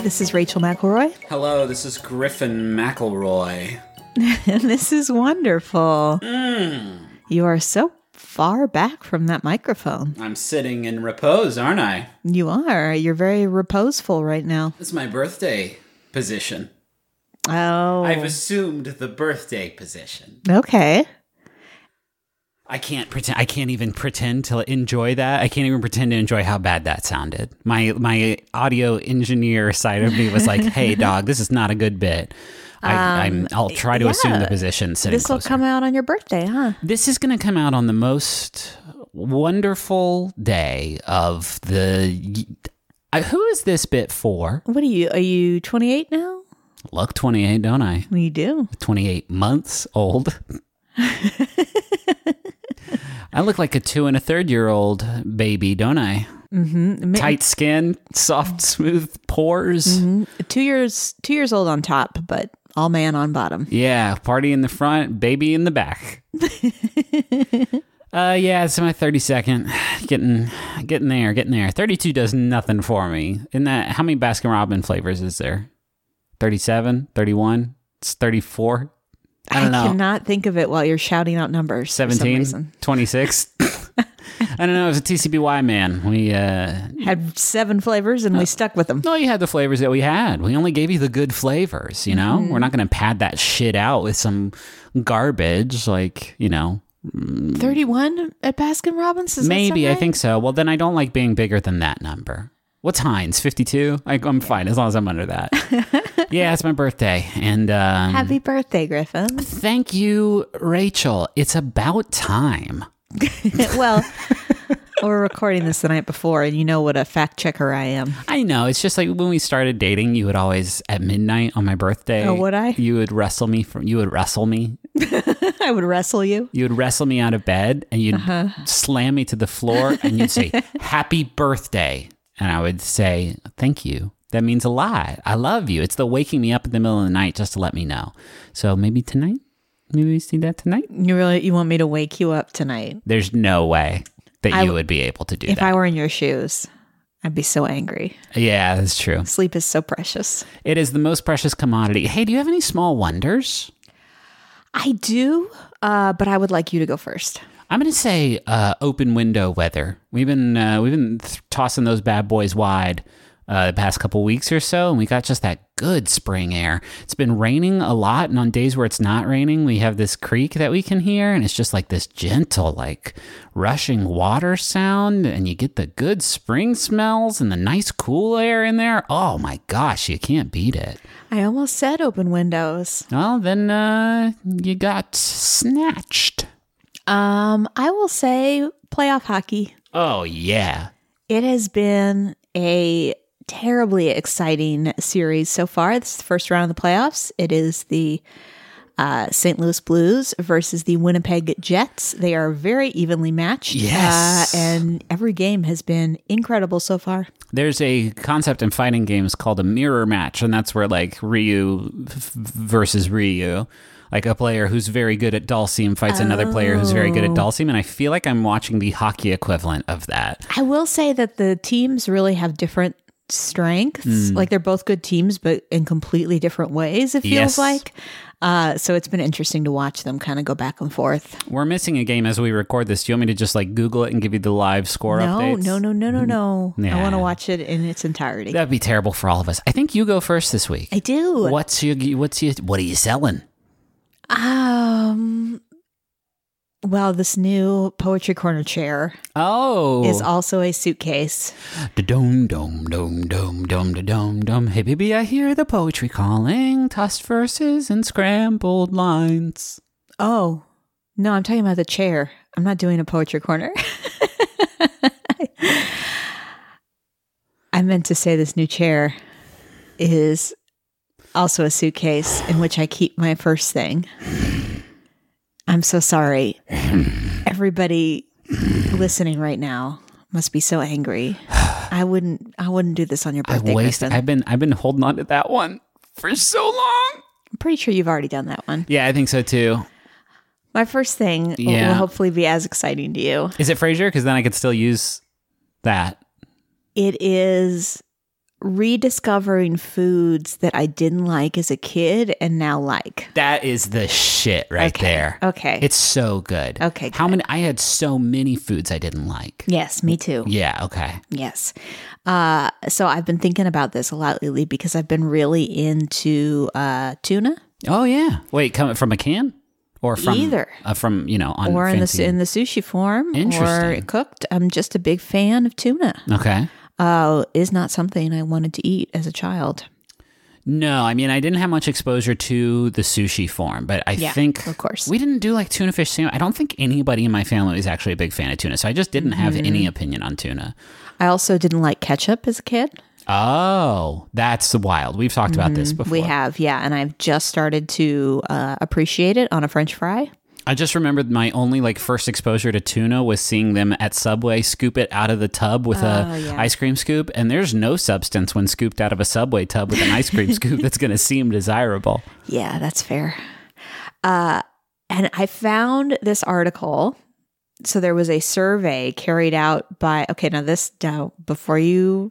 Hi, this is Rachel McElroy, Hello, this is Griffin McElroy. and this is wonderful. Hmm. You are so far back from that microphone. I'm sitting in repose, aren't I? You are. You're very reposeful right now. It's my birthday position. Oh, I've assumed the birthday position. okay. I can't pretend. I can't even pretend to enjoy that. I can't even pretend to enjoy how bad that sounded. My my audio engineer side of me was like, "Hey, dog, this is not a good bit." I, I'm. Um, I'll try to assume the position sitting This will come out on your birthday, huh? This is going to come out on the most wonderful day of the. I, who is this bit for? What are you? Are you 28 now? Look, 28, don't I? You do. 28 months old. I look like a two and a third year old baby, don't I? Mm-hmm. Tight skin, soft, smooth pores. Two years, two years old on top, but all man on bottom. Yeah, party in the front, baby in the back. uh yeah, it's my 32nd. Getting getting there, getting there. 32 does nothing for me. In that how many Baskin Robin flavors is there? 37, 31, it's 34. I don't know. cannot think of it while you're shouting out numbers. for 17, 26. I don't know. It was a TCBY man. We, uh, Had seven flavors and we stuck with them. no, you had the flavors that we had. We only gave you the good flavors, you know? Mm-hmm. We're not going to pad that shit out with some garbage, like, you know, 31 at Baskin Robbins? Maybe. I think so. Well, then I don't like being bigger than that number. What's Heinz? 52? I, I'm fine as long as I'm under that. yeah, it's my birthday. And, um, Happy birthday, Griffin. thank you, Rachel. It's about time. well, we're recording this the night before, and you know what a fact checker I am. I know. It's just like when we started dating, you would always at midnight on my birthday. Oh, would I? You would wrestle me from. You would wrestle me. I would wrestle you. You would wrestle me out of bed, and you'd Uh-huh. slam me to the floor, and you'd say "Happy birthday," and I would say "Thank you." That means a lot. I love you. It's the waking me up in the middle of the night just to let me know. So maybe tonight. Maybe we see that tonight. You really you want me to wake you up tonight? There's no way that I you would be able to do If that. If I were in your shoes, I'd be so angry. yeah, that's true. Sleep is so precious. It is the most precious commodity. Hey, do you have any small wonders? I do, uh, but I would like you to go first. I'm going to say uh, open window weather. We've been uh, we've been th- tossing those bad boys wide uh, the past couple weeks or so, and we got just that good spring air. It's been raining a lot, and on days where it's not raining, we have this creek that we can hear, and it's just like this gentle, like rushing water sound, and you get the good spring smells and the nice cool air in there. Oh my gosh, you can't beat it. I almost said open windows. Well, then uh, you got snatched. Um, I will say playoff hockey. Oh yeah. It has been a terribly exciting series so far. This is the first round of the playoffs. It is the uh, St. Louis Blues versus the Winnipeg Jets. They are very evenly matched. Yes. Uh, and every game has been incredible so far. There's a concept in fighting games called a mirror match, and that's where like Ryu f- versus Ryu, like a player who's very good at Dhalsim fights another player who's very good at Dhalsim, and I feel like I'm watching the hockey equivalent of that. I will say that the teams really have different strengths. Hmm. Like they're both good teams, but in completely different ways, it feels Yes. like. Uh, so it's been interesting to watch them kind of go back and forth. We're missing a game as we record this. Do you want me to just like Google it and give you the live score No, updates? no, no, no, no, no. I Yeah. want to watch it in its entirety. That'd be terrible for all of us. I think you go first this week. I do. What's your what's your what are you selling? Um. Well, this new poetry corner chair Oh, is also a suitcase. Dum dum dum dum dum dum dum. Hey baby, I hear the poetry calling. Tossed verses and scrambled lines. Oh, no, I'm talking about the chair. I'm not doing a poetry corner. I meant to say this new chair is also a suitcase in which I keep my first thing. I'm so sorry. Everybody listening right now must be so angry. I wouldn't I wouldn't do this on your I birthday. wasted. Griffin. I've been I've been holding on to that one for so long. I'm pretty sure you've already done that one. Yeah, I think so too. My first thing will- Yeah. will hopefully be as exciting to you. Is it Frasier? Because then I could still use that. It is rediscovering foods that I didn't like as a kid and now like. That is the shit right Okay, there. okay. It's so good. Okay, How many I had so many foods I didn't like. Yes, me too. Yeah, okay. Yes. Uh, so I've been thinking about this a lot lately because I've been really into uh, tuna Oh yeah. Wait, coming from a can? Or from Either. uh, from, you know, on or in the in the sushi form or cooked. I'm just a big fan of tuna. Okay. Uh, is not something I wanted to eat as a child. No, I mean I didn't have much exposure to the sushi form, but I Yeah, think of course. we didn't do like tuna fish sandwich. I don't think anybody in my family was actually a big fan of tuna, so I just didn't have Mm-hmm. any opinion on tuna. I also didn't like ketchup as a kid. Oh, that's wild. We've talked about this before. Mm-hmm. We have, yeah, and I've just started to uh, appreciate it on a French fry. I just remembered my only like first exposure to tuna was seeing them at Subway scoop it out of the tub with a Oh, yeah. ice cream scoop, and there's no substance when scooped out of a Subway tub with an ice cream scoop that's going to seem desirable. Yeah, that's fair. Uh, and I found this article. So there was a survey carried out by. Okay, now this now before you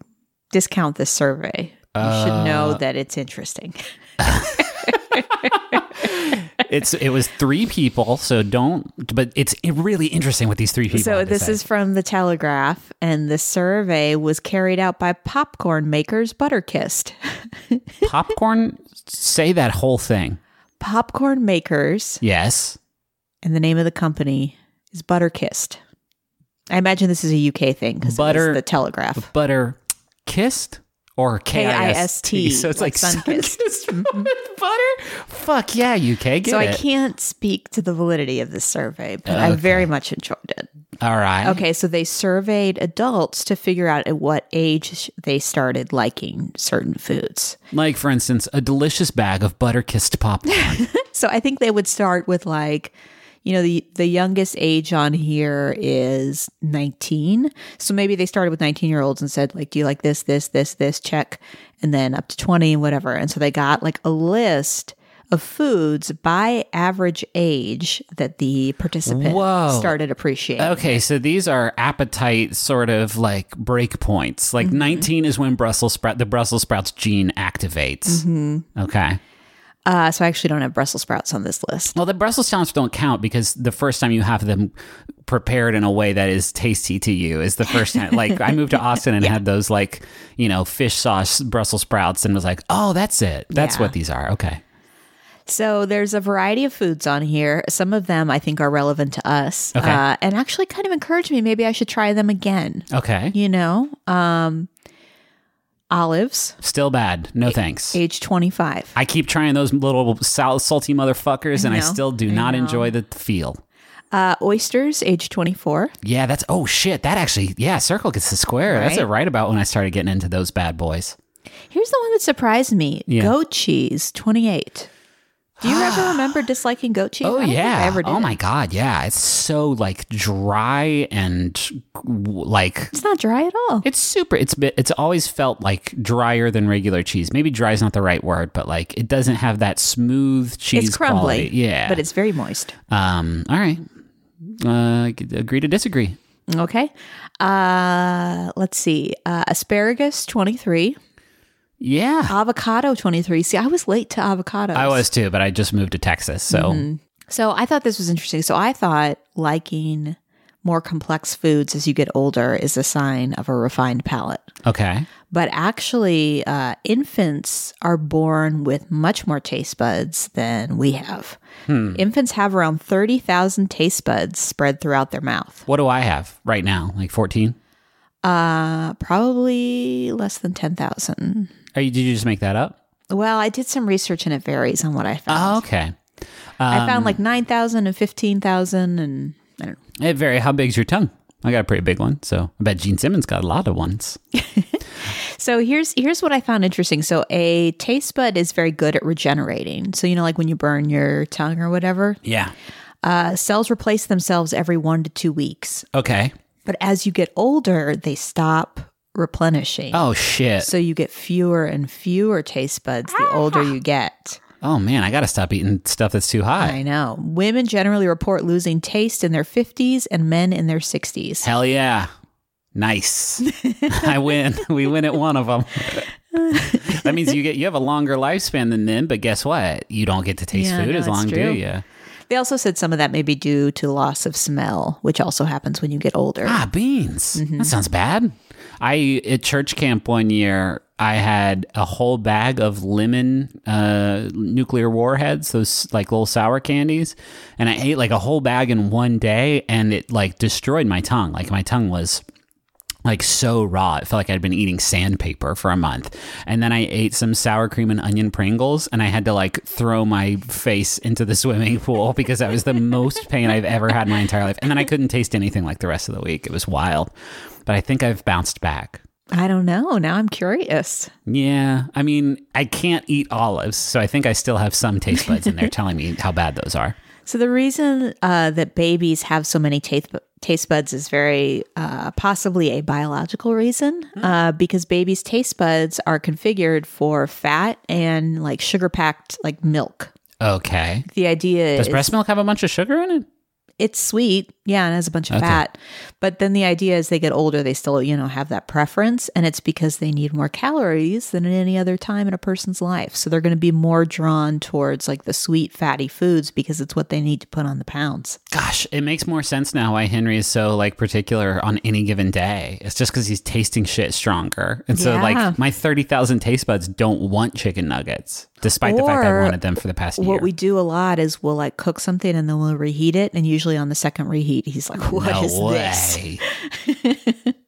discount this survey, you should know that it's interesting. It's it was three people, so don't. But it's really interesting what these three people. So this is from the Telegraph, and the survey was carried out by popcorn makers Butterkist. popcorn. Say that whole thing. popcorn makers, Yes. and the name of the company is Butterkist. I imagine this is a UK thing because Butter- the Telegraph. Butter kissed or K I S T. K-I-S-T, So it's like, like sun-kissed sun-kissed. with butter. Fuck yeah, UK. Get So I can't speak to the validity of this survey, but I very much enjoyed it. All right. Okay, so they surveyed adults to figure out at what age they started liking certain foods. Like for instance, a delicious bag of butter kissed popcorn. So I think they would start with like, you know, the the youngest age on here is 19. So maybe they started with 19 year olds and said like, do you like this, this, this, this, check, and then up to 20 and whatever. And so they got like a list of foods by average age that the participant Whoa. started appreciating. okay, so these are appetite sort of like break points. Like Mm-hmm. 19 is when Brussels sprout the Brussels sprouts gene activates. Mm-hmm. Okay. Uh, so I actually don't have Brussels sprouts on this list. Well, the Brussels sprouts don't count because the first time you have them prepared in a way that is tasty to you is the first time. like I moved to Austin and had those like you know fish sauce Brussels sprouts and was like, oh, that's it. That's Yeah. what these are. Okay. So there's a variety of foods on here. Some of them I think are relevant to us, Okay. uh, and actually kind of encourage me. Maybe I should try them again. Okay. You know, um, olives, Still bad. No thanks. age 25. I keep trying those little sal- salty motherfuckers, and I know. still do I not know. enjoy the feel. Uh, oysters, age 24. Yeah, that's oh shit. That actually, yeah, circle gets the square. That's Right? it right about when I started getting into those bad boys. Here's the one that surprised me Yeah. goat cheese, 28. Do you ever remember disliking goat cheese? Oh yeah. I ever did. Oh my god. Yeah. It's so like dry and like It's not dry at all. it's super. It's bit- it's always felt like drier than regular cheese. Maybe dry is not the right word, but like it doesn't have that smooth cheese It's crumbly. quality. Yeah. But it's very moist. um. All right. Uh, agree to disagree. Okay. Uh, let's see. Uh, asparagus, 23. Yeah. Avocado, 23. See, I was late to avocados. I was too, but I just moved to Texas, so Mm-hmm. So I thought this was interesting. So I thought liking more complex foods as you get older is a sign of a refined palate. okay. But actually, uh, infants are born with much more taste buds than we have. Hmm. Infants have around 30,000 taste buds spread throughout their mouth. What do I have right now? Like fourteen? Uh, probably less than 10,000. Are you? Did you just make that up? Well, I did some research and it varies on what I found. Oh, okay. I found like 9,000 and 15,000 and I don't know. It very. How big's your tongue? I got a pretty big one, so I bet Gene Simmons got a lot of ones. So here's here's what I found interesting. So a taste bud is very good at regenerating. So you know, like when you burn your tongue or whatever, Yeah. uh, cells replace themselves every one to two weeks. Okay. But as you get older, they stop replenishing. Oh shit. So you get fewer and fewer taste buds the older you get. Oh man, I gotta stop eating stuff that's too high. I know. Women generally report losing taste in their 50s and men in their 60s. Hell yeah. Nice. I win. We win at one of them. that means you get you have a longer lifespan than them. But guess what? You don't get to taste Yeah, food no, as long, do you? They also said some of that may be due to loss of smell, which also happens when you get older. Ah, beans. Mm-hmm. That sounds bad. I at church camp one year, I had a whole bag of lemon uh, nuclear warheads, those like little sour candies, and I ate like a whole bag in one day, and it like destroyed my tongue. Like my tongue was like so raw. It felt like I'd been eating sandpaper for a month. And then I ate some sour cream and onion Pringles and I had to like throw my face into the swimming pool because that was the most pain I've ever had in my entire life. And then I couldn't taste anything like the rest of the week. It was wild. But I think I've bounced back. I don't know. Now I'm curious. Yeah. I mean, I can't eat olives, so I think I still have some taste buds in there telling me how bad those are. So the reason uh, that babies have so many taste taste buds is very uh, possibly a biological reason, uh, because babies' taste buds are configured for fat and like sugar packed like milk. Okay. The idea Does is breast milk have a bunch of sugar in it? It's sweet, yeah, and has a bunch of fat. But then the idea is they get older, they still you know have that preference, and it's because they need more calories than at any other time in a person's life. So they're going to be more drawn towards like the sweet, fatty foods because it's what they need to put on the pounds. Gosh, it makes more sense now why Henry is so like particular on any given day. It's just because he's tasting shit stronger, and so Yeah. like my thirty thousand taste buds don't want chicken nuggets, despite the fact I've wanted them for the past year. What we do a lot is we'll like cook something and then we'll reheat it. And usually on the second reheat, he's like, "What no is this?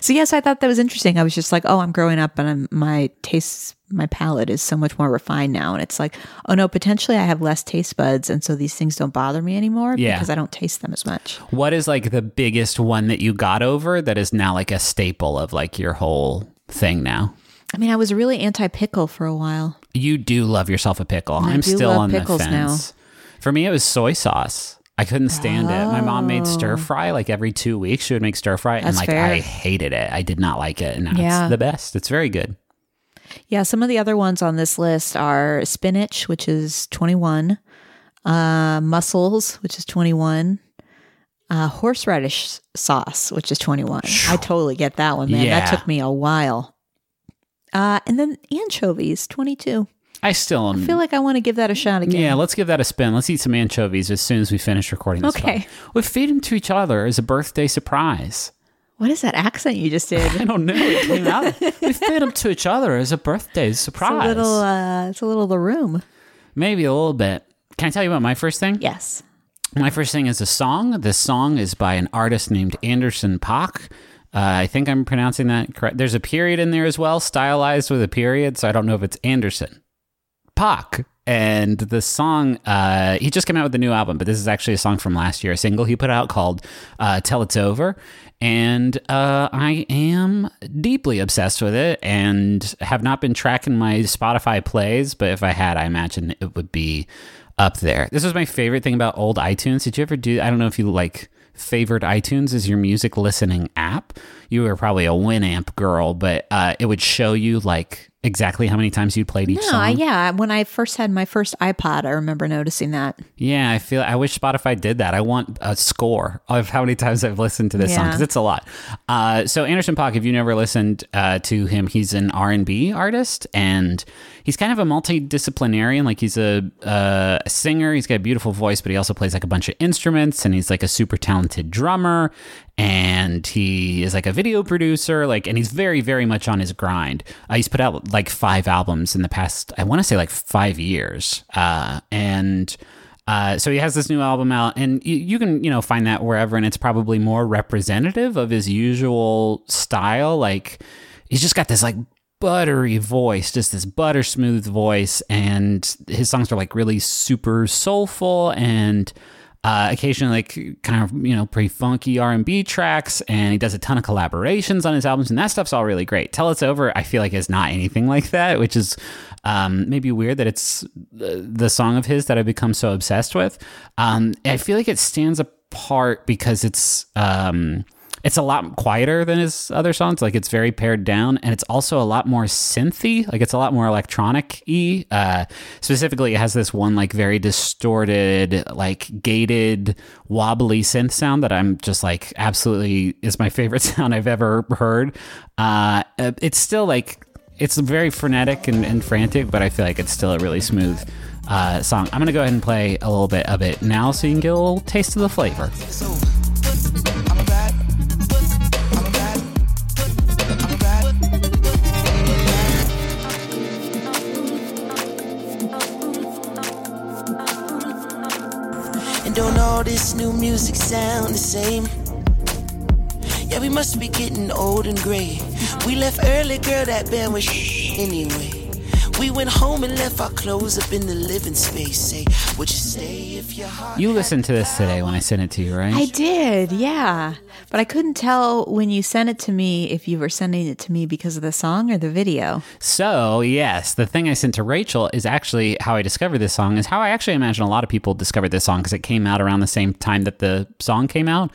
So, yes, I thought that was interesting. I was just like, oh, I'm growing up and I'm, my taste, my palate is so much more refined now. And it's like, oh no, potentially I have less taste buds. And so these things don't bother me anymore Yeah. because I don't taste them as much. What is like the biggest one that you got over that is now like a staple of like your whole thing now? I mean, I was really anti pickle for a while. You do love yourself a pickle. I I'm do still on the fence. For me, it was soy sauce. I couldn't stand it. My mom made stir fry like every two weeks. She would make stir fry, and Oh. Like fair. I hated it. I did not like it, and now Yeah. it's the best. It's very good. Yeah, some of the other ones on this list are spinach, which is 21, uh, mussels, which is 21, uh, horseradish sauce, which is 21. I totally get that one, man. Yeah. That took me a while. Uh, and then anchovies, 22. I still am. I feel like I want to give that a shot again. yeah, let's give that a spin. Let's eat some anchovies as soon as we finish recording this. Okay. pod. We feed them to each other as a birthday surprise. What is that accent you just did? I don't know. It came out. we feed them to each other as a birthday surprise. It's a little, uh, it's a little the room. Maybe a little bit. Can I tell you about my first thing? Yes. My first thing is a song. This song is by an artist named Anderson .Paak. Uh, I think I'm pronouncing that correct. There's a period in there as well, stylized with a period. So I don't know if it's Anderson .Paak. And the song, uh, he just came out with a new album, but this is actually a song from last year, a single he put out called uh, Till It's Over. And uh, I am deeply obsessed with it and have not been tracking my Spotify plays, but if I had, I imagine it would be up there. This was my favorite thing about old iTunes. Did you ever do? I don't know if you like favored iTunes as your music listening app. You were probably a Winamp girl, but uh, it would show you like exactly how many times you played each No, song. Yeah. When I first had my first iPod, I remember noticing that. Yeah, I feel. I wish Spotify did that. I want a score of how many times I've listened to this song because it's a lot. Uh, so Anderson .Paak, if you never listened uh, to him, he's an R and B artist, and he's kind of a multidisciplinarian. Like he's a, uh, a singer. He's got a beautiful voice, but he also plays like a bunch of instruments, and he's like a super talented drummer. And he is like a video producer, like, and he's very, very much on his grind. Uh, he's put out like five albums in the past, I want to say like five years, uh, and uh, so he has this new album out, and you, you can you know find that wherever, and it's probably more representative of his usual style. Like he's just got this like buttery voice, just this butter smooth voice, and his songs are like really super soulful and. Uh, occasionally, like kind of you know pretty funky R and B tracks, and he does a ton of collaborations on his albums, and that stuff's all really great. Till it's over, I feel like is not anything like that, which is um, maybe weird that it's the, the song of his that I've become so obsessed with. Um, I feel like it stands apart because it's um, it's a lot quieter than his other songs. Like it's very pared down, and it's also a lot more synthy. Like it's a lot more electronic y. Uh, specifically, it has this one like very distorted, like gated, wobbly synth sound that I'm just like absolutely is my favorite sound I've ever heard. Uh, it's still like it's very frenetic and, and frantic, but I feel like it's still a really smooth uh, song. I'm gonna go ahead and play a little bit of it now, so you can get a little taste of the flavor. So, don't all this new music sound the same? Yeah, we must be getting old and gray. We left early, girl, that band was anyway. We went home and left our clothes up in the living space. Say, would you stay if your heart? You listened to this today when I sent it to you, right? I did, yeah. But I couldn't tell when you sent it to me if you were sending it to me because of the song or the video. So, yes, the thing I sent to Rachel is actually how I discovered this song, is how I actually imagine a lot of people discovered this song because it came out around the same time that the song came out.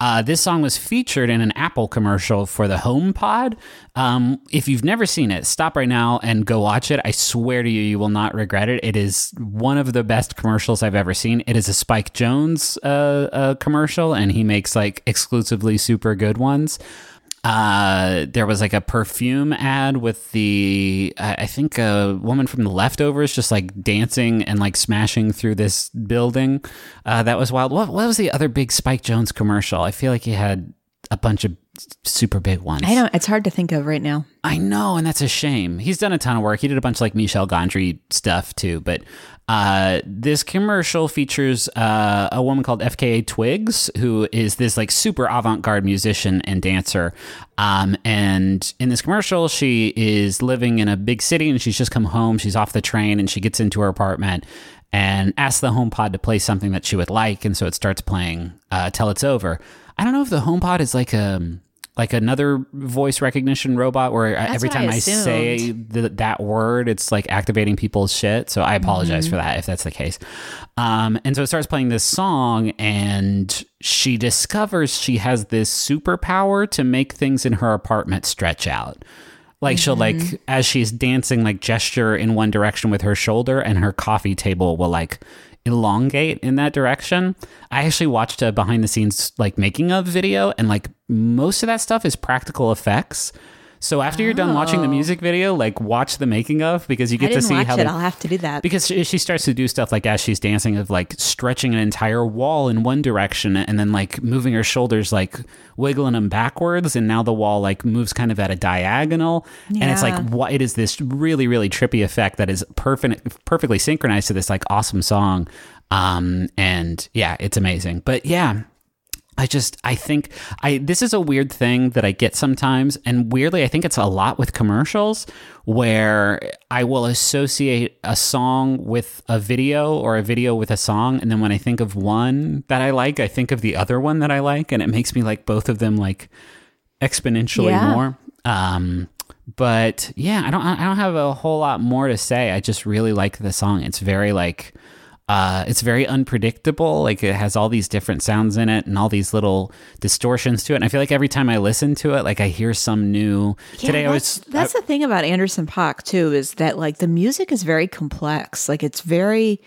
Uh, this song was featured in an Apple commercial for the HomePod. Um, if you've never seen it, stop right now and go watch it. I swear to you, you will not regret it. It is one of the best commercials I've ever seen. It is a Spike Jonze uh, uh, commercial, and he makes like exclusively super good ones. Uh, there was like a perfume ad with the I think a woman from the leftovers just like dancing and like smashing through this building. Uh, that was wild. What, what was the other big Spike Jonze commercial? I feel like he had a bunch of super big ones. I don't. It's hard to think of right now. I know, and that's a shame. He's done a ton of work. He did a bunch of like Michel Gondry stuff too. But uh, this commercial features uh, a woman called FKA Twigs, who is this like super avant garde musician and dancer. Um, and in this commercial, she is living in a big city and she's just come home. She's off the train and she gets into her apartment and asks the HomePod to play something that she would like. And so it starts playing uh, Till It's Over. I don't know if the HomePod is like a like another voice recognition robot where every time I I, say th- that word, it's like activating people's shit. So I apologize Mm-hmm. for that if that's the case. Um, and so it starts playing this song, and she discovers she has this superpower to make things in her apartment stretch out. Like she'll Mm-hmm. like as she's dancing, like gesture in one direction with her shoulder, and her coffee table will like elongate in that direction. I actually watched a behind the scenes like making of video, and like most of that stuff is practical effects. So after you're done watching the music video, like watch the making of because you Oh. Get to see watch how it. they- I'll have to do that. because she, she starts to do stuff like as she's dancing of like stretching an entire wall in one direction and then like moving her shoulders like wiggling them backwards and now the wall like moves kind of at a diagonal and it's like what it is this really really trippy effect that is perfect perfectly synchronized to this like awesome song um and yeah it's amazing but yeah I just I think I this is a weird thing that I get sometimes and weirdly I think it's a lot with commercials where I will associate a song with a video or a video with a song and then when I think of one that I like I think of the other one that I like and it makes me like both of them like exponentially Yeah. more. Um but yeah I don't I don't have a whole lot more to say. I just really like the song. It's very like uh, it's very unpredictable. Like it has all these different sounds in it and all these little distortions to it. And I feel like every time I listen to it, like I hear some new. Yeah, Today I that's, was. that's the thing about Anderson .Paak too is that like the music is very complex. Like it's very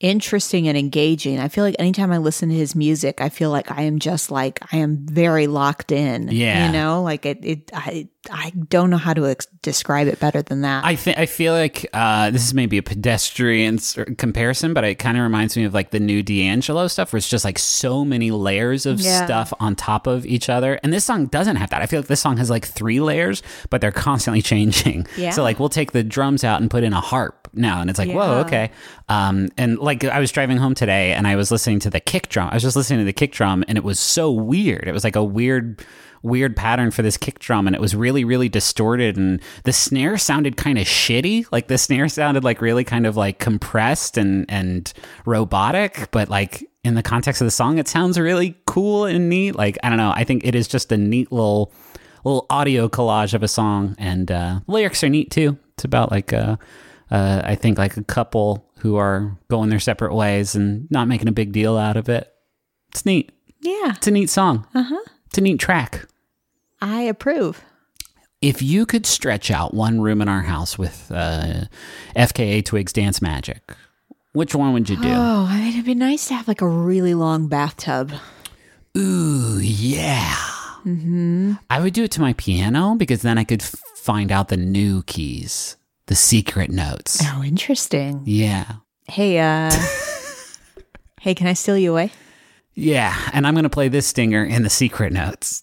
interesting and engaging. I feel like anytime I listen to his music, I feel like I am just like I am very locked in. Yeah. you know, like it. it I I don't know how to ex- describe it better than that. I think I feel like uh, this is maybe a pedestrian s- comparison, but it kind of reminds me of like the new D'Angelo stuff, where it's just like so many layers of Yeah. stuff on top of each other. And this song doesn't have that. I feel like this song has like three layers, but they're constantly changing. Yeah. So like we'll take the drums out and put in a harp now, and it's like whoa, okay. Um, and like I was driving home today, and I was listening to the kick drum. I was just listening to the kick drum, and it was so weird. It was like a weird weird pattern for this kick drum and it was really really distorted and the snare sounded kind of shitty like the snare sounded like really kind of like compressed and and robotic but like in the context of the song it sounds really cool and neat like i don't know i think it is just a neat little little audio collage of a song and uh lyrics are neat too it's about like uh uh, I think like a couple who are going their separate ways and not making a big deal out of it. It's neat. yeah, It's a neat song. Uh huh. It's a neat track. I approve. If you could stretch out one room in our house with uh, FKA Twigs Dance Magic, which one would you do? Oh, I mean, it'd be nice to have like a really long bathtub. Ooh, yeah. Mm-hmm. I would do it to my piano because then I could f- find out the new keys, the secret notes. Oh, interesting. Yeah. Hey, uh, hey, can I steal you away? Yeah. And I'm going to play this stinger in the secret notes.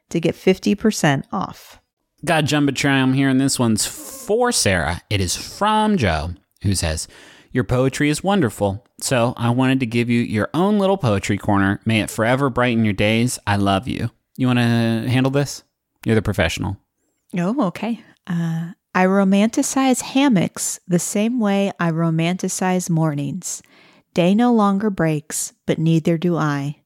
to get 50% off. Got Jumbotron here, and this one's for Sarah. It is from Joe, who says, Your poetry is wonderful. So I wanted to give you your own little poetry corner. May it forever brighten your days. I love you. You want to handle this? You're the professional. Oh, okay. Uh, I romanticize hammocks the same way I romanticize mornings. Day no longer breaks, but neither do I.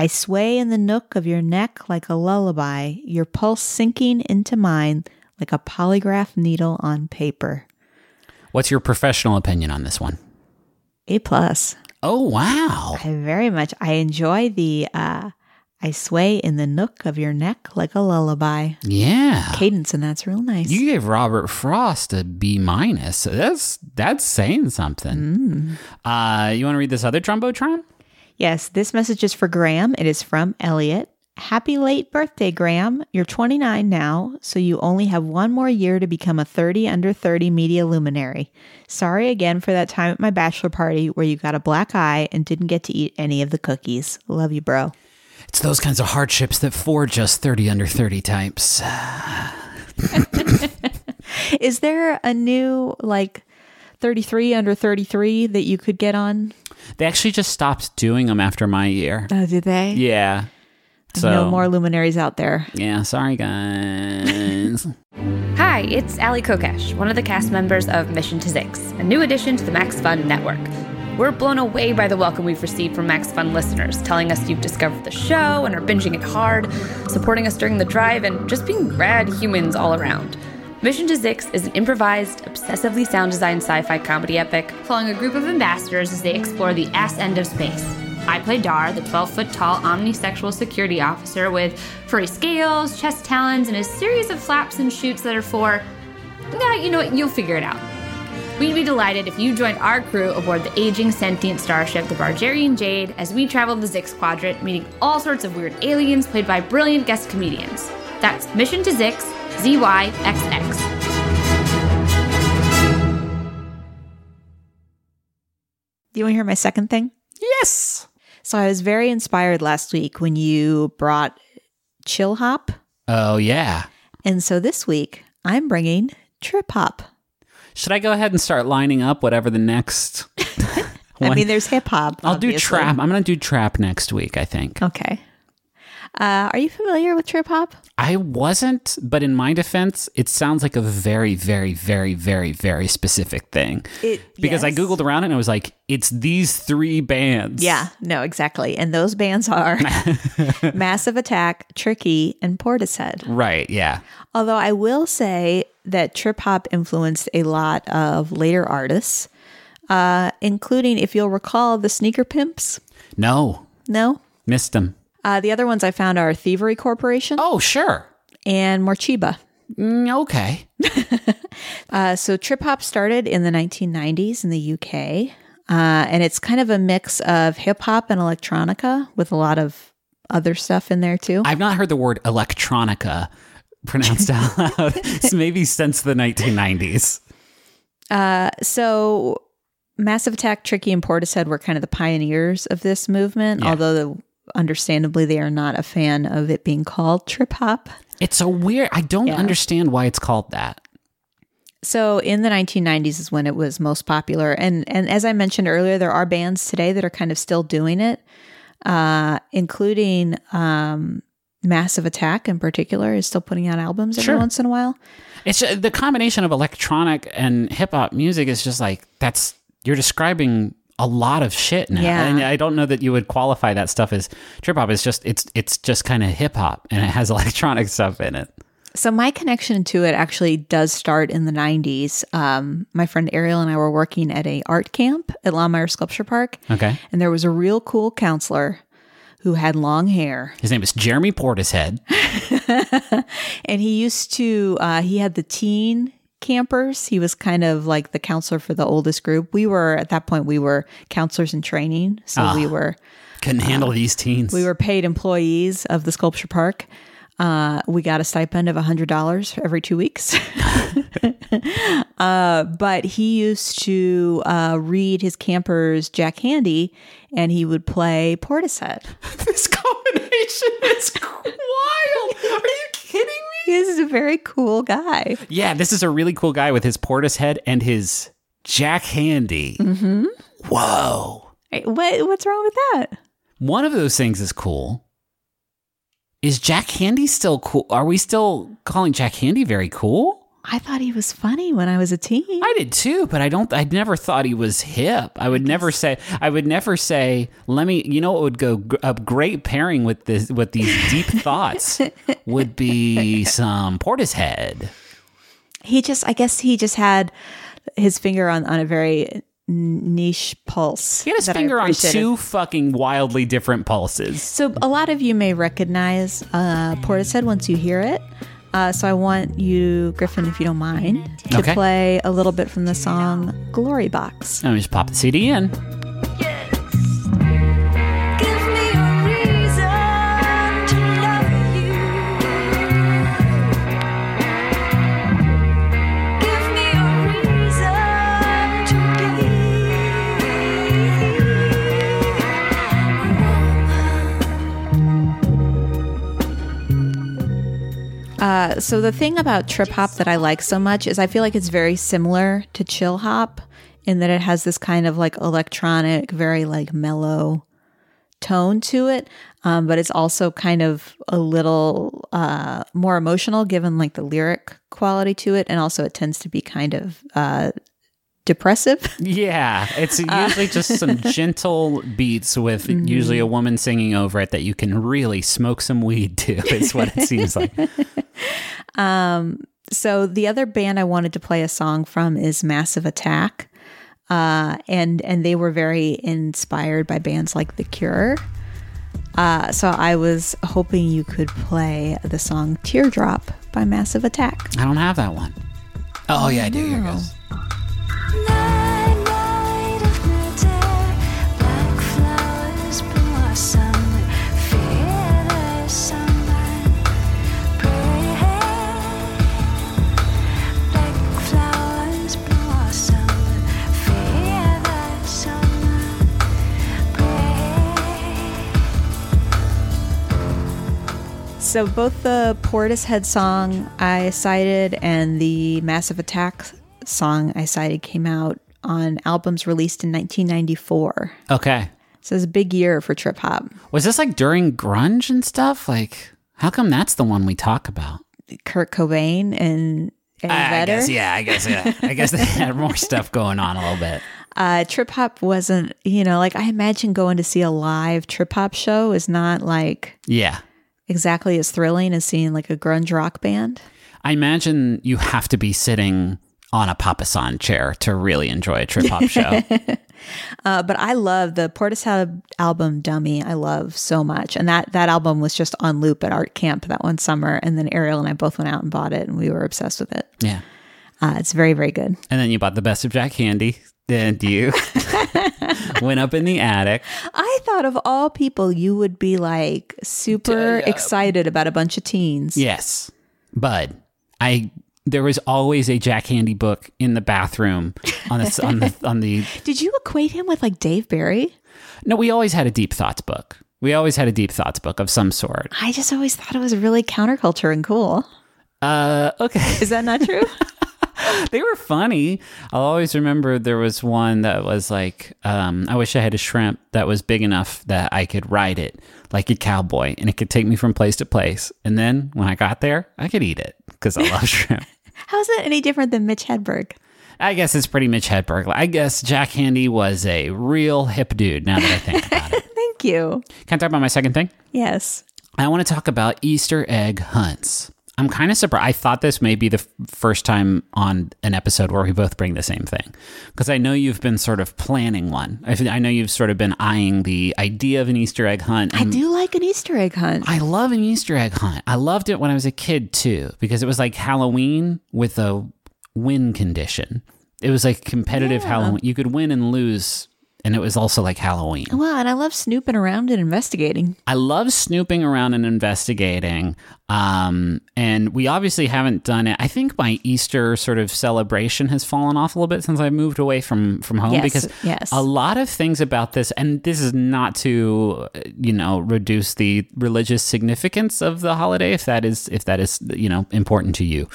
I sway in the nook of your neck like a lullaby, your pulse sinking into mine like a polygraph needle on paper. What's your professional opinion on this one? A plus. Oh, wow. I very much. I enjoy the. Uh, I sway in the nook of your neck like a lullaby. Yeah. Cadence, and that's real nice. You gave Robert Frost a B minus. So that's that's saying something. Uh, you want to read this other Jumbotron? Yes, this message is for Graham. It is from Elliot. Happy late birthday, Graham. You're 29 now, so you only have one more year to become a 30 under 30 media luminary. Sorry again for that time at my bachelor party where you got a black eye and didn't get to eat any of the cookies. Love you, bro. It's those kinds of hardships that forge us 30 under 30 types. Is there a new, like, 33 under 33 that you could get on? They actually just stopped doing them after my year. Oh, did they? Yeah. So no more luminaries out there. Yeah, sorry guys. Hi, it's Allie Kokesh, one of the cast members of Mission to Zyxx, a new addition to the Max Fun network. We're blown away by the welcome we've received from Max Fun listeners, telling us you've discovered the show and are binging it hard, supporting us during the drive, and just being rad humans all around. Mission to Zyxx is an improvised, obsessively sound designed sci fi comedy epic following a group of ambassadors as they explore the ass end of space. I play Dar, the 12 foot tall omnisexual security officer with furry scales, chest talons, and a series of flaps and shoots that are for nah, you know what? You'll figure it out. We'd be delighted if you joined our crew aboard the aging sentient starship, the Bargerian Jade, as we travel the Zyxx Quadrant, meeting all sorts of weird aliens played by brilliant guest comedians. That's Mission to Zyxx, ZYXX. Do you want to hear my second thing? Yes. So I was very inspired last week when you brought chill hop. Oh yeah. And so this week I'm bringing trip hop. Should I go ahead and start lining up whatever the next? I mean, there's hip hop. I'll do trap. I'm gonna do trap next week. I think. Okay. Uh, are you familiar with trip hop? I wasn't, but in my defense, it sounds like a very, very, very, very, very specific thing. It because I googled around it and I was like, it's these three bands. Yeah, no, exactly. And those bands are Massive Attack, Tricky, and Portishead. Right. Yeah. Although I will say that trip hop influenced a lot of later artists, uh, including, if you'll recall, the Sneaker Pimps. No, No? missed them. Uh, the other ones I found are Thievery Corporation Oh, sure. and Morcheeba. Mm, okay. Uh, so trip hop started in the 1990s in the UK, uh, and it's kind of a mix of hip hop and electronica with a lot of other stuff in there too. I've not heard the word electronica pronounced out loud maybe since the 1990s. so Massive Attack, Tricky, and Portishead were kind of the pioneers of this movement, Yeah. although understandably they are not a fan of it being called trip hop. It's a weird. I don't Yeah. understand why it's called that. So in the 1990s is when it was most popular, and and as I mentioned earlier, there are bands today that are kind of still doing it, uh, including um, Massive Attack in particular is still putting out albums every Sure. once in a while. It's ju- the combination of electronic and hip hop music is just like that's you're describing a lot of shit now. Yeah. And I don't know that you would qualify that stuff as trip hop. It's just it's it's just kind of hip hop and it has electronic stuff in it. So my connection to it actually does start in the 90s. Um, my friend Ariel and I were working at a art camp at Laumeier Sculpture Park, Okay. and there was a real cool counselor who had long hair, His name is Jeremy Portishead. and he used to uh, he had the teen campers. He was kind of like the counselor for the oldest group. We were at that point we were counselors in training, so we were Couldn't handle these teens. we were paid employees of the sculpture park. Uh, we got a stipend of $100 every two weeks. uh, but he used to uh, read his campers Jack Handey and he would play Portishead. this combination is wild. Are you kidding me? He is a very cool guy. Yeah, this is a really cool guy with his Portishead and his Jack Handey. Mm-hmm. Whoa. What, what's wrong with that? One of those things is cool. Is Jack Handey still cool? Are we still calling Jack Handey very cool? I thought he was funny when I was a teen. I did too, but I don't. I never thought he was hip. I would never say. I would never say. Let me. You know, what would go a great pairing with this with these deep thoughts would be some Portishead. he just, I guess he just had his finger on, on a very niche pulse. He had his finger on two fucking wildly different pulses. So a lot of you may recognize uh, Portishead once you hear it. Uh, so I want you, Griffin, if you don't mind, to Okay. play a little bit from the song "Glory Box." Let me just pop the CD in. Uh, so the thing about trip hop that I like so much is I feel like it's very similar to chill hop in that it has this kind of like electronic, very like mellow tone to it. Um, but it's also kind of a little uh, more emotional given like the lyric quality to it. And also it tends to be kind of uh, depressive. Yeah, it's usually just some gentle beats with usually a woman singing over it that you can really smoke some weed to. Is what it seems like. So the other band I wanted to play a song from is Massive Attack, uh, and and they were very inspired by bands like The Cure. Uh, so I was hoping you could play the song "Teardrop" by Massive Attack. I don't have that one. Oh yeah, I do. Here it goes. Night, So both the Portishead song I cited and the Massive Attack song I cited came out on albums released in 1994. Okay. So it's a big year for trip hop. Was this like during grunge and stuff? Like, how come that's the one we talk about? Kurt Cobain and Eddie I Vedder. guess yeah. I guess yeah. I guess they had more stuff going on a little bit. Uh, trip hop wasn't, you know, like I imagine going to see a live trip hop show is not like Yeah. Exactly as thrilling as seeing like a grunge rock band. I imagine you have to be sitting on a papasan chair to really enjoy a trip hop show. Uh, but I love the Portishead album "Dummy." I love so much, and that that album was just on loop at art camp that one summer. And then Ariel and I both went out and bought it, and we were obsessed with it. yeah. Uh, it's very very good. And then you bought the best of Jack Handey, And you went up in the attic. I thought of all people, you would be like super excited about a bunch of teens. Yes. Bud, I there was always a Jack Handey book in the bathroom on the on the on the Did you equate him with like Dave Barry? No, we always had a deep thoughts book. We always had a deep thoughts book of some sort. I just always thought it was really counterculture and cool. Uh okay. Is that not true? they were funny. I'll always remember there was one that was like, um, I wish I had a shrimp that was big enough that I could ride it like a cowboy and it could take me from place to place. And then when I got there, I could eat it because I love shrimp. How's it any different than Mitch Hedberg? I guess it's pretty Mitch Hedberg. I guess Jack Handey was a real hip dude now that I think about it. Thank you. Can I talk about my second thing? Yes. I want to talk about Easter egg hunts. I'm kind of surprised. I thought this may be the f- first time on an episode where we both bring the same thing. Because I know you've been sort of planning one. I, I know you've sort of been eyeing the idea of an Easter egg hunt. I do like an Easter egg hunt. I love an Easter egg hunt. I loved it when I was a kid too, because it was like Halloween with a win condition. It was like competitive Halloween. You could win and lose, and it was also like Halloween. well, and I love snooping around and investigating. I love snooping around and investigating. Um, and we obviously haven't done it. I think my Easter sort of celebration has fallen off a little bit since I moved away from from home Yes, because yes. a lot of things about this, and this is not to uh, you know reduce the religious significance of the holiday if that is if that is you know important to you.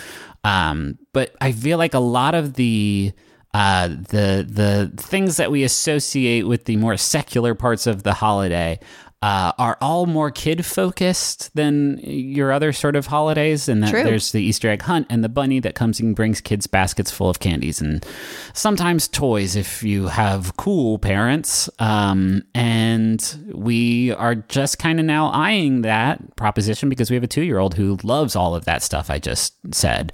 Um, but I feel like a lot of the uh, the the things that we associate with the more secular parts of the holiday uh, are all more kid focused than your other sort of holidays. And that True. there's the Easter egg hunt and the bunny that comes and brings kids baskets full of candies and sometimes toys if you have cool parents. Um, and we are just kind of now eyeing that proposition because we have a two year old who loves all of that stuff I just said.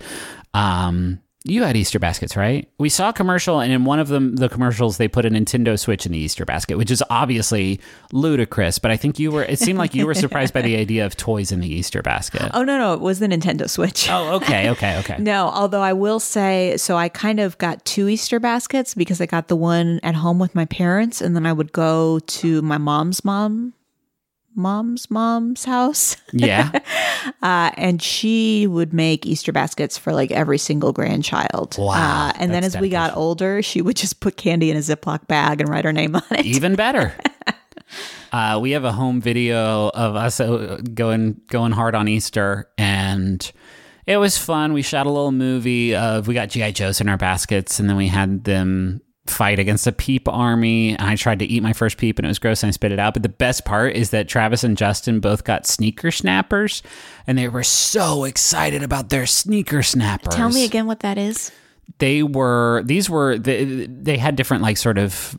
Um, you had Easter baskets, right? We saw a commercial, and in one of them, the commercials, they put a Nintendo Switch in the Easter basket, which is obviously ludicrous. But I think you were, it seemed like you were surprised by the idea of toys in the Easter basket. Oh no, no, it was the Nintendo Switch. Oh, okay, okay, okay. No, although I will say, so I kind of got two Easter baskets because I got the one at home with my parents, and then I would go to my mom's mom, mom's mom's house, Yeah. uh, and she would make Easter baskets for like every single grandchild. Wow, Uh, and then as we got older, she would just put candy in a Ziploc bag and write her name on it. Even better. Uh, we have a home video of us uh, going going hard on Easter, and it was fun. We shot a little movie of we got GI Joes in our baskets, and then we had them fight against a peep army. And I tried to eat my first peep, and it was gross, and I spit it out. But the best part is that Travis and Justin both got sneaker snappers, and they were so excited about their sneaker snappers Tell me again what that is. They were these were they, they had different like sort of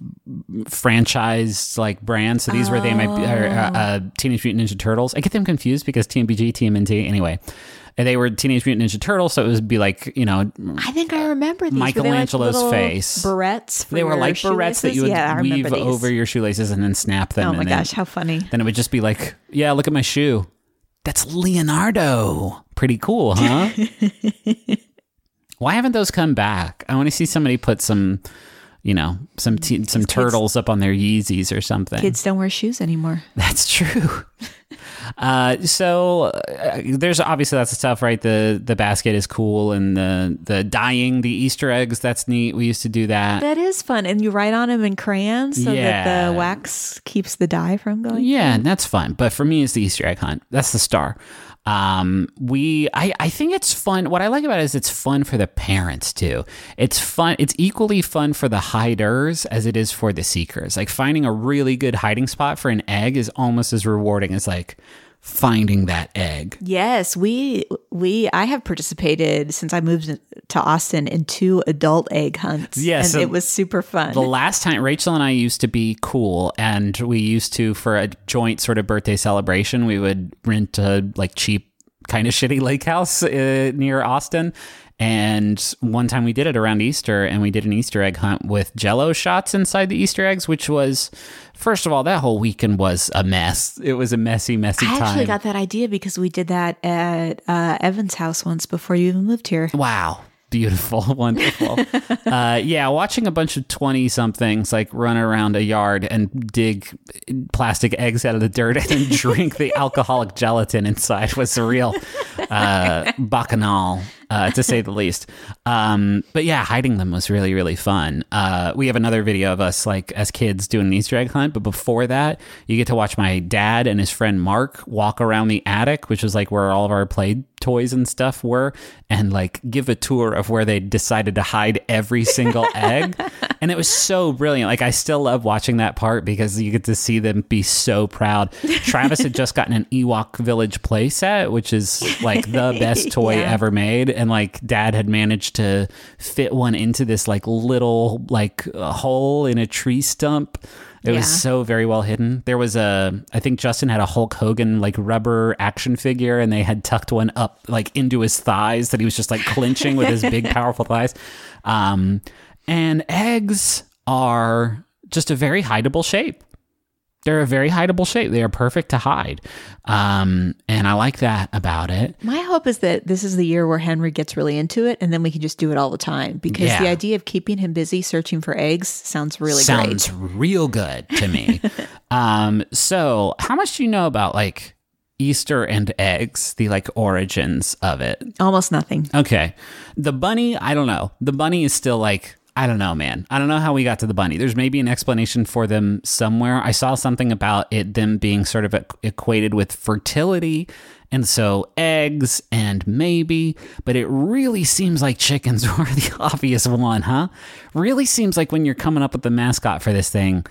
franchise like brands so these were they might be or, uh, uh, teenage mutant ninja turtles i get them confused because tmbg tmnt anyway and they were teenage mutant ninja turtles so it would be like you know I think I remember these. They like Michelangelo's face. Barrettes. They were like barrettes that you would yeah, weave these. over your shoelaces and then snap them Oh my and then, gosh, how funny! then it would just be like yeah look at my shoe that's leonardo pretty cool huh Why haven't those come back? I want to see somebody put some, you know, some te- some turtles up on their Yeezys or something. Kids don't wear shoes anymore. That's true. Uh, so uh, there's obviously lots of stuff, right? The the basket is cool, and the the dyeing the Easter eggs that's neat. We used to do that. That is fun. And you write on them in crayons so Yeah. that the wax keeps the dye from going. Yeah, and that's fun. But for me, it's the Easter egg hunt. That's the star. Um, we, I, I think it's fun. What I like about it is it's fun for the parents too. It's fun. It's equally fun for the hiders as it is for the seekers. Like finding a really good hiding spot for an egg is almost as rewarding as like finding that egg. Yes, we we I have participated since I moved to Austin in two adult egg hunts. Yeah, and so it was super fun. The last time Rachel and I used to be cool, and we used to for a joint sort of birthday celebration, we would rent a like cheap kind of shitty lake house uh, near Austin. And one time we did it around Easter, and we did an Easter egg hunt with Jello shots inside the Easter eggs, which was, first of all, that whole weekend was a mess. It was a messy, messy I time. actually got that idea because we did that at uh, Evan's house once before you even moved here. Wow. Beautiful, wonderful. uh, yeah, watching a bunch of 20 somethings like run around a yard and dig plastic eggs out of the dirt and then drink the alcoholic gelatin inside was surreal. Uh, bacchanal, uh, to say the least. Um, but yeah, hiding them was really, really fun. Uh, we have another video of us like as kids doing an Easter egg hunt, but before that, you get to watch my dad and his friend Mark walk around the attic, which is like where all of our play toys and stuff were, and like give a tour of where they decided to hide every single egg. And it was so brilliant. Like I still love watching that part because you get to see them be so proud. Travis had just gotten an Ewok Village playset, which is like the best toy Yeah. ever made. And like dad had managed to fit one into this like little like uh, hole in a tree stump. It Yeah. was so very well hidden. There was a, I think Justin had a Hulk Hogan like rubber action figure, and they had tucked one up like into his thighs that he was just like clinching with his big, powerful thighs. Um, and eggs are just a very hideable shape. They're a very hideable shape. They are perfect to hide. Um, and I like that about it. My hope is that this is the year where Henry gets really into it, and then we can just do it all the time. Because Yeah. the idea of keeping him busy searching for eggs sounds really Sounds great. real good to me. um, so how much do you know about like Easter and eggs, the like origins of it? Almost nothing. Okay. The bunny, I don't know. The bunny is still like, I don't know, man. I don't know how we got to the bunny. There's maybe an explanation for them somewhere. I saw something about it, them being sort of equated with fertility. And so eggs and maybe, but it really seems like chickens were the obvious one, huh? Really seems like when you're coming up with the mascot for this thing,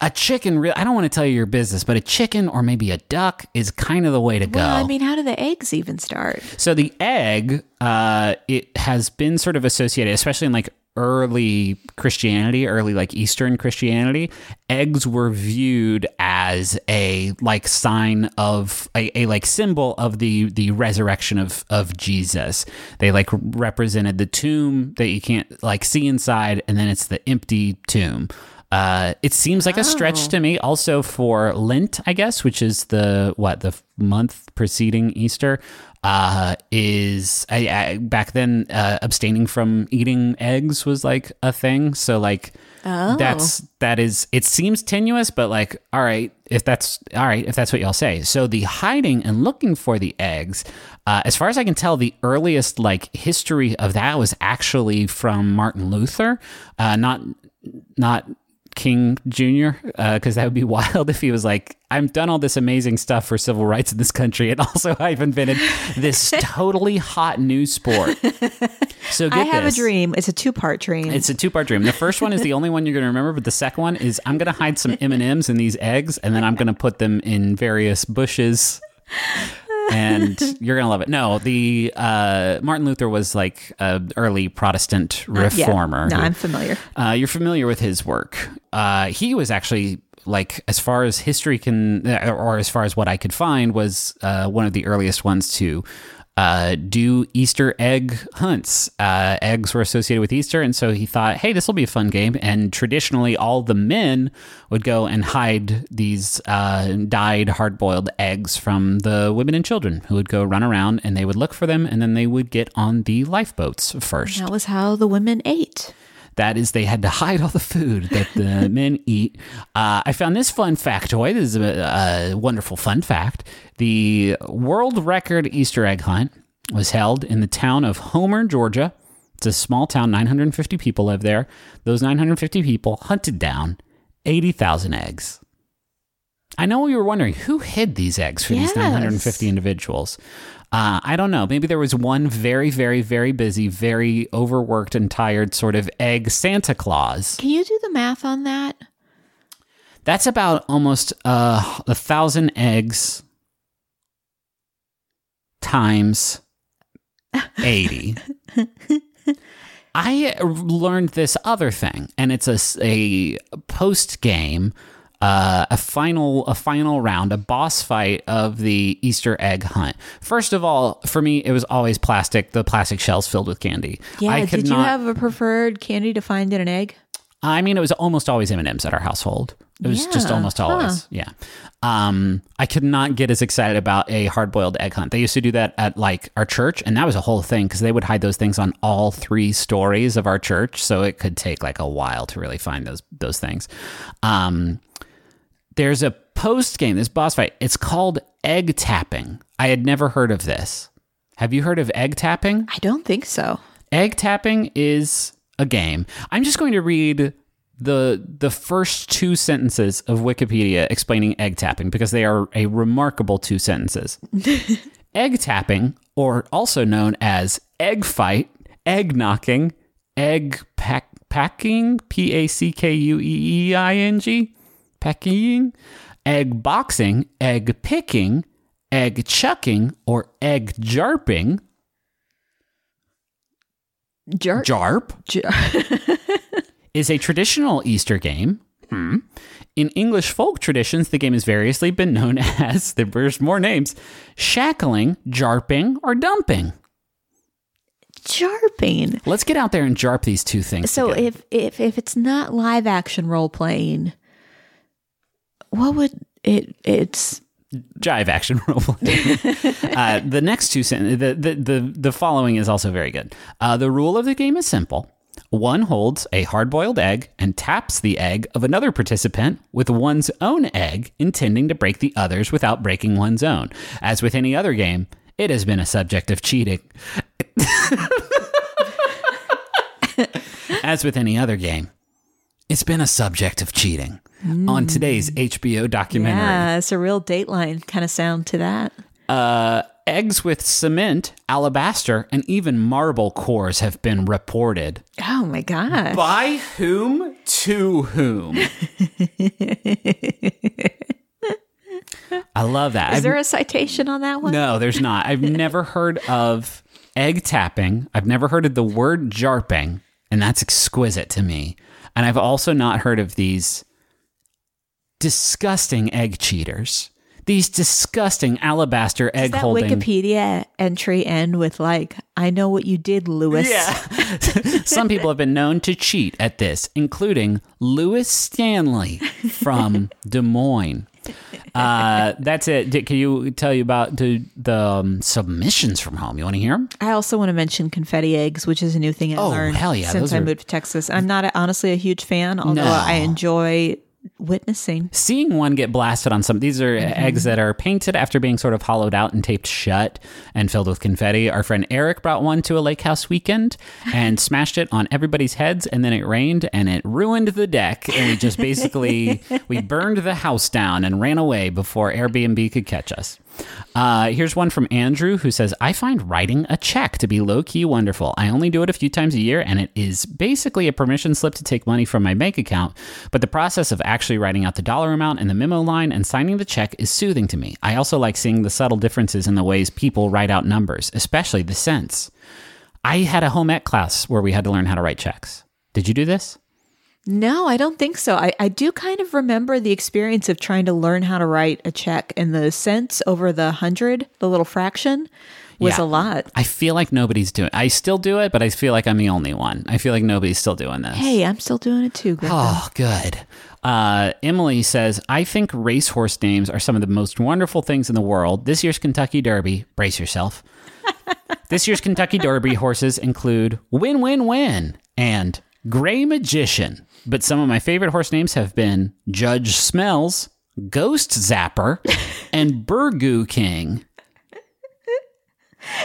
a chicken, re- I don't want to tell you your business, but a chicken or maybe a duck is kind of the way to go. Well, I mean, how do the eggs even start? So the egg, uh, it has been sort of associated, especially in like early Christianity, early like Eastern Christianity. Eggs were viewed as a like sign of a, a like symbol of the the resurrection of of Jesus. They like represented the tomb that you can't like see inside, and then it's the empty tomb. Uh, it seems like a stretch to me. Also for Lent, I guess, which is the what the month preceding Easter, uh, is I, I, back then uh, abstaining from eating eggs was like a thing. So like that's that is it seems tenuous, but like all right, if that's all right, if that's what y'all say. So the hiding and looking for the eggs, uh, as far as I can tell, the earliest like history of that was actually from Martin Luther, uh, not not King Jr. because uh, that would be wild if he was like, "I've done all this amazing stuff for civil rights in this country, and also I've invented this totally hot new sport." So get I have this. a dream. It's a two part dream. It's a two-part dream. The first one is the only one you're going to remember, but the second one is I'm going to hide some M and M's in these eggs, and then I'm going to put them in various bushes. And you're gonna love it. No, the uh, Martin Luther was like an early Protestant Yeah. reformer. No, who- I'm familiar. uh, you're familiar with his work. Uh, he was actually like, as far as history can, uh, or as far as what I could find, was uh, one of the earliest ones to uh, do Easter egg hunts. Uh, eggs were associated with Easter, and so he thought, hey, this will be a fun game. And traditionally, all the men would go and hide these uh, dyed hard boiled eggs from the women and children who would go run around and they would look for them, and then they would get on the lifeboats first. That was how the women ate. That is, they had to hide all the food that the men eat. Uh, I found this fun factoid. This is a, a wonderful fun fact. The world record Easter egg hunt was held in the town of Homer, Georgia. It's a small town, 950 people live there. Those 950 people hunted down 80,000 eggs. I know you were wondering who hid these eggs for these 950 individuals. Uh, I don't know. Maybe there was one very, very, very busy, very overworked and tired sort of egg Santa Claus. Can you do the math on that? That's about almost uh, a thousand eggs times 80. I learned this other thing, and it's a post game, uh, a final a final round, a boss fight of the Easter egg hunt. First of all, for me, it was always plastic, the plastic shells filled with candy. Yeah. I could did you have a preferred candy to find in an egg? I mean, it was almost always M and M's at our household. It was just Yeah, almost huh. always, yeah. Um, I could not get as excited about a hard boiled egg hunt. They used to do that at like our church, and that was a whole thing because they would hide those things on all three stories of our church, so it could take like a while to really find those those things. Um, there's a post game, this boss fight. It's called egg tapping. I had never heard of this. Have you heard of egg tapping? I don't think so. Egg tapping is a game. I'm just going to read the the first two sentences of Wikipedia explaining egg tapping because they are a remarkable two sentences. egg tapping, or also known as egg fight, egg knocking, egg pack packing, P A C K U E E I N G, packing, egg boxing, egg picking, egg chucking, or egg jarping. Jerk. Jarp is a traditional Easter game. Hmm. In English folk traditions, the game has variously been known as, there's more names, shackling, jarping, or dumping. Jarping. Let's get out there and jarp these two things. So together. if if if it's not live action role playing, what would it? It's jive action role playing. uh, the next two sen- the, the the the following is also very good. Uh, the rule of the game is simple. One holds a hard-boiled egg and taps the egg of another participant with one's own egg, intending to break the others without breaking one's own. As with any other game, it has been a subject of cheating. As with any other game, it's been a subject of cheating. On today's HBO documentary, yeah, it's a real Dateline kind of sound to that. uh, eggs with cement, alabaster, and even marble cores have been reported. Oh my god! By whom to whom? I love that. Is I've- there a citation on that one? no, there's not. I've never heard of egg tapping. I've never heard of the word jarping, and that's exquisite to me. And I've also not heard of these disgusting egg cheaters. These disgusting alabaster egg Does that holding. Wikipedia entry end with like, "I know what you did, Lewis." Yeah. Some people have been known to cheat at this, including Lewis Stanley from Des Moines. Uh, that's it. Dick, can you tell you about the, the um, submissions from home? You want to hear them? I also want to mention confetti eggs, which is a new thing I Oh, learned hell yeah, since those I are- moved to Texas. I'm not honestly a huge fan, although No. I enjoy witnessing. Seeing one get blasted on some, these are mm-hmm. eggs that are painted after being sort of hollowed out and taped shut and filled with confetti. Our friend Eric brought one to a lake house weekend and smashed it on everybody's heads, and then it rained and it ruined the deck. And we just basically we burned the house down and ran away before Airbnb could catch us. Uh, here's one from Andrew who says, I find writing a check to be low key wonderful. I only do it a few times a year, and it is basically a permission slip to take money from my bank account. But the process of actually writing out the dollar amount and the memo line and signing the check is soothing to me. I also like seeing the subtle differences in the ways people write out numbers, especially the cents. I had a home ec class where we had to learn how to write checks. Did you do this? No, I don't think so. I, I do kind of remember the experience of trying to learn how to write a check and the cents over the hundred, the little fraction. was Yeah. a lot. I feel like nobody's doing. I still do it, but I feel like I'm the only one. I feel like nobody's still doing this. Hey, I'm still doing it too, Griffin. Oh, good. Uh, Emily says, I think racehorse names are some of the most wonderful things in the world. This year's Kentucky Derby, brace yourself. this year's Kentucky Derby horses include Win Win Win and Gray Magician. But some of my favorite horse names have been Judge Smells, Ghost Zapper, and Burgoo King.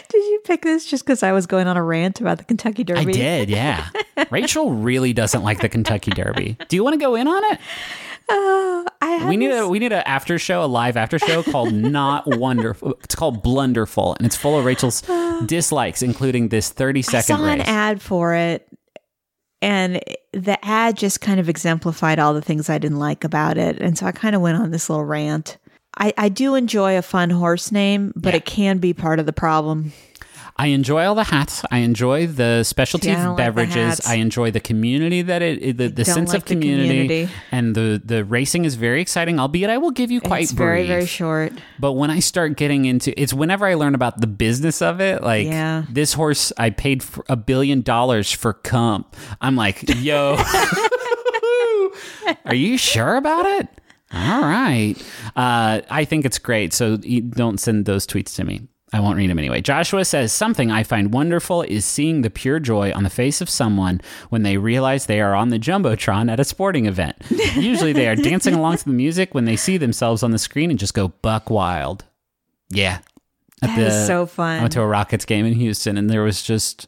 Did you pick this just because I was going on a rant about the Kentucky Derby? I did, yeah. Rachel really doesn't like the Kentucky Derby. Do you want to go in on it? Uh, I we need this- a we need an after show, a live after show called Not Wonderful. It's called Blunderful, and it's full of Rachel's uh. dislikes, including this thirty second. I saw an ad for it, and the ad just kind of exemplified all the things I didn't like about it, and so I kind of went on this little rant. I, I do enjoy a fun horse name, but Yeah. it can be part of the problem. I enjoy all the hats. I enjoy the specialty Yeah, don't like beverages. I enjoy the community that it, it- the, the sense like of community, community. and the the racing is very exciting. Albeit, I will give you quite it's very brief. very short. But when I start getting into it's whenever I learn about the business of it, like Yeah. this horse I paid a billion dollars for comp. I'm like, yo, are you sure about it? All right. Uh, I think it's great. So you don't send those tweets to me. I won't read them anyway. Joshua says something I find wonderful is seeing the pure joy on the face of someone when they realize they are on the jumbotron at a sporting event. Usually, they are dancing along to the music when they see themselves on the screen and just go buck wild. Yeah, At That is so fun. I went to a Rockets game in Houston, and there was just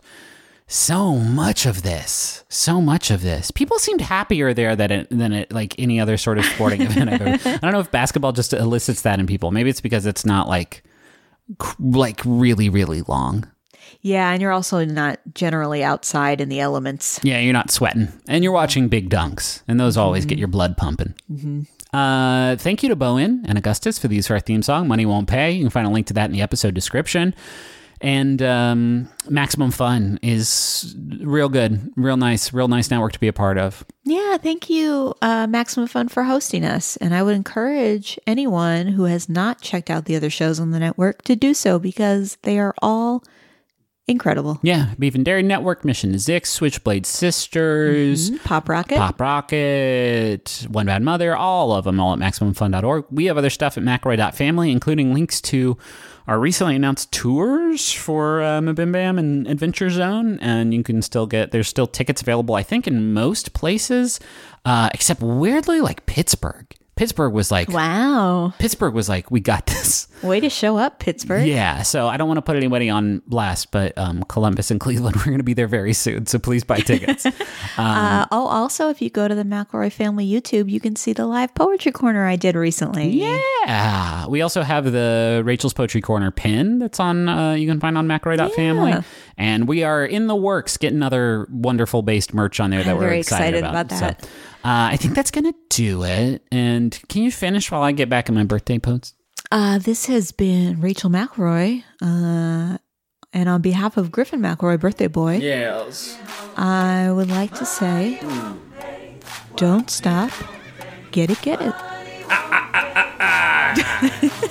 so much of this, so much of this. People seemed happier there than it, than it, like any other sort of sporting event I've ever. I don't know if basketball just elicits that in people. Maybe it's because it's not like like really really long. Yeah, and you're also not generally outside in the elements. Yeah, you're not sweating, and you're watching big dunks, and those always get your blood pumping. Uh, thank you to bo en and Augustus for the use of our theme song. Money won't pay. You can find a link to that in the episode description. And um, Maximum Fun is real good, real nice, real nice network to be a part of. Yeah, thank you, uh, Maximum Fun, for hosting us. And I would encourage anyone who has not checked out the other shows on the network to do so because they are all incredible. Yeah, Beef and Dairy Network, Mission to Zyxx, Switchblade Sisters, Pop Rocket. Pop Rocket, One Bad Mother, all of them, all at MaximumFun.org. We have other stuff at McElroy.family, including links to our recently announced tours for uh, MBMBaM and Adventure Zone. And you can still get, there's still tickets available, I think, in most places, uh, except weirdly, like Pittsburgh. Pittsburgh was like, Wow. Pittsburgh was like, we got this. Way to show up, Pittsburgh. Yeah, so I don't want to put anybody on blast, but um, Columbus and Cleveland, we're going to be there very soon. So please buy tickets. Uh, oh, also, if you go to the McElroy Family YouTube, you can see the live poetry corner I did recently. Yeah. We also have the Rachel's Poetry Corner pin that's on, uh, you can find on McElroy.family. Yeah. And we are in the works getting other wonderful based merch on there that I'm we're very excited, excited about that. So, uh, I think that's going to do it. And can you finish while I get back in my birthday post? Uh, this has been Rachel McElroy. Uh, and on behalf of Griffin McElroy, birthday boy, Yes. I would like to say don't stop. Get it, get it.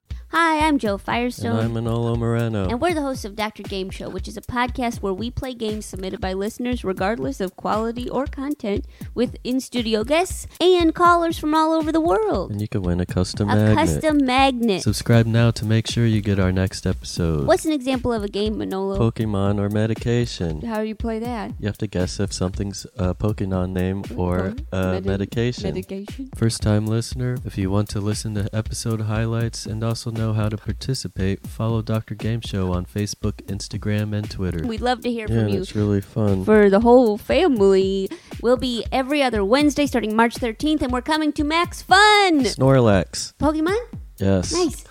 Hi, I'm Jo Firestone. And I'm Manolo Moreno. And we're the hosts of Dr. Game Show, which is a podcast where we play games submitted by listeners, regardless of quality or content, with in studio guests and callers from all over the world. And you can win a custom A magnet. custom magnet. Subscribe now to make sure you get our next episode. What's an example of a game, Manolo? Pokemon or medication? How do you play that? You have to guess if something's a Pokemon name or a Medi- medication. Medication. First time listener, if you want to listen to episode highlights and also know how to participate, follow Dr. Game Show on Facebook, Instagram, and Twitter. We'd love to hear yeah, from you. it's really fun. for the whole family. We'll be every other Wednesday starting March 13th, and we're coming to Max Fun! Snorlax. Pokemon? Yes. Nice.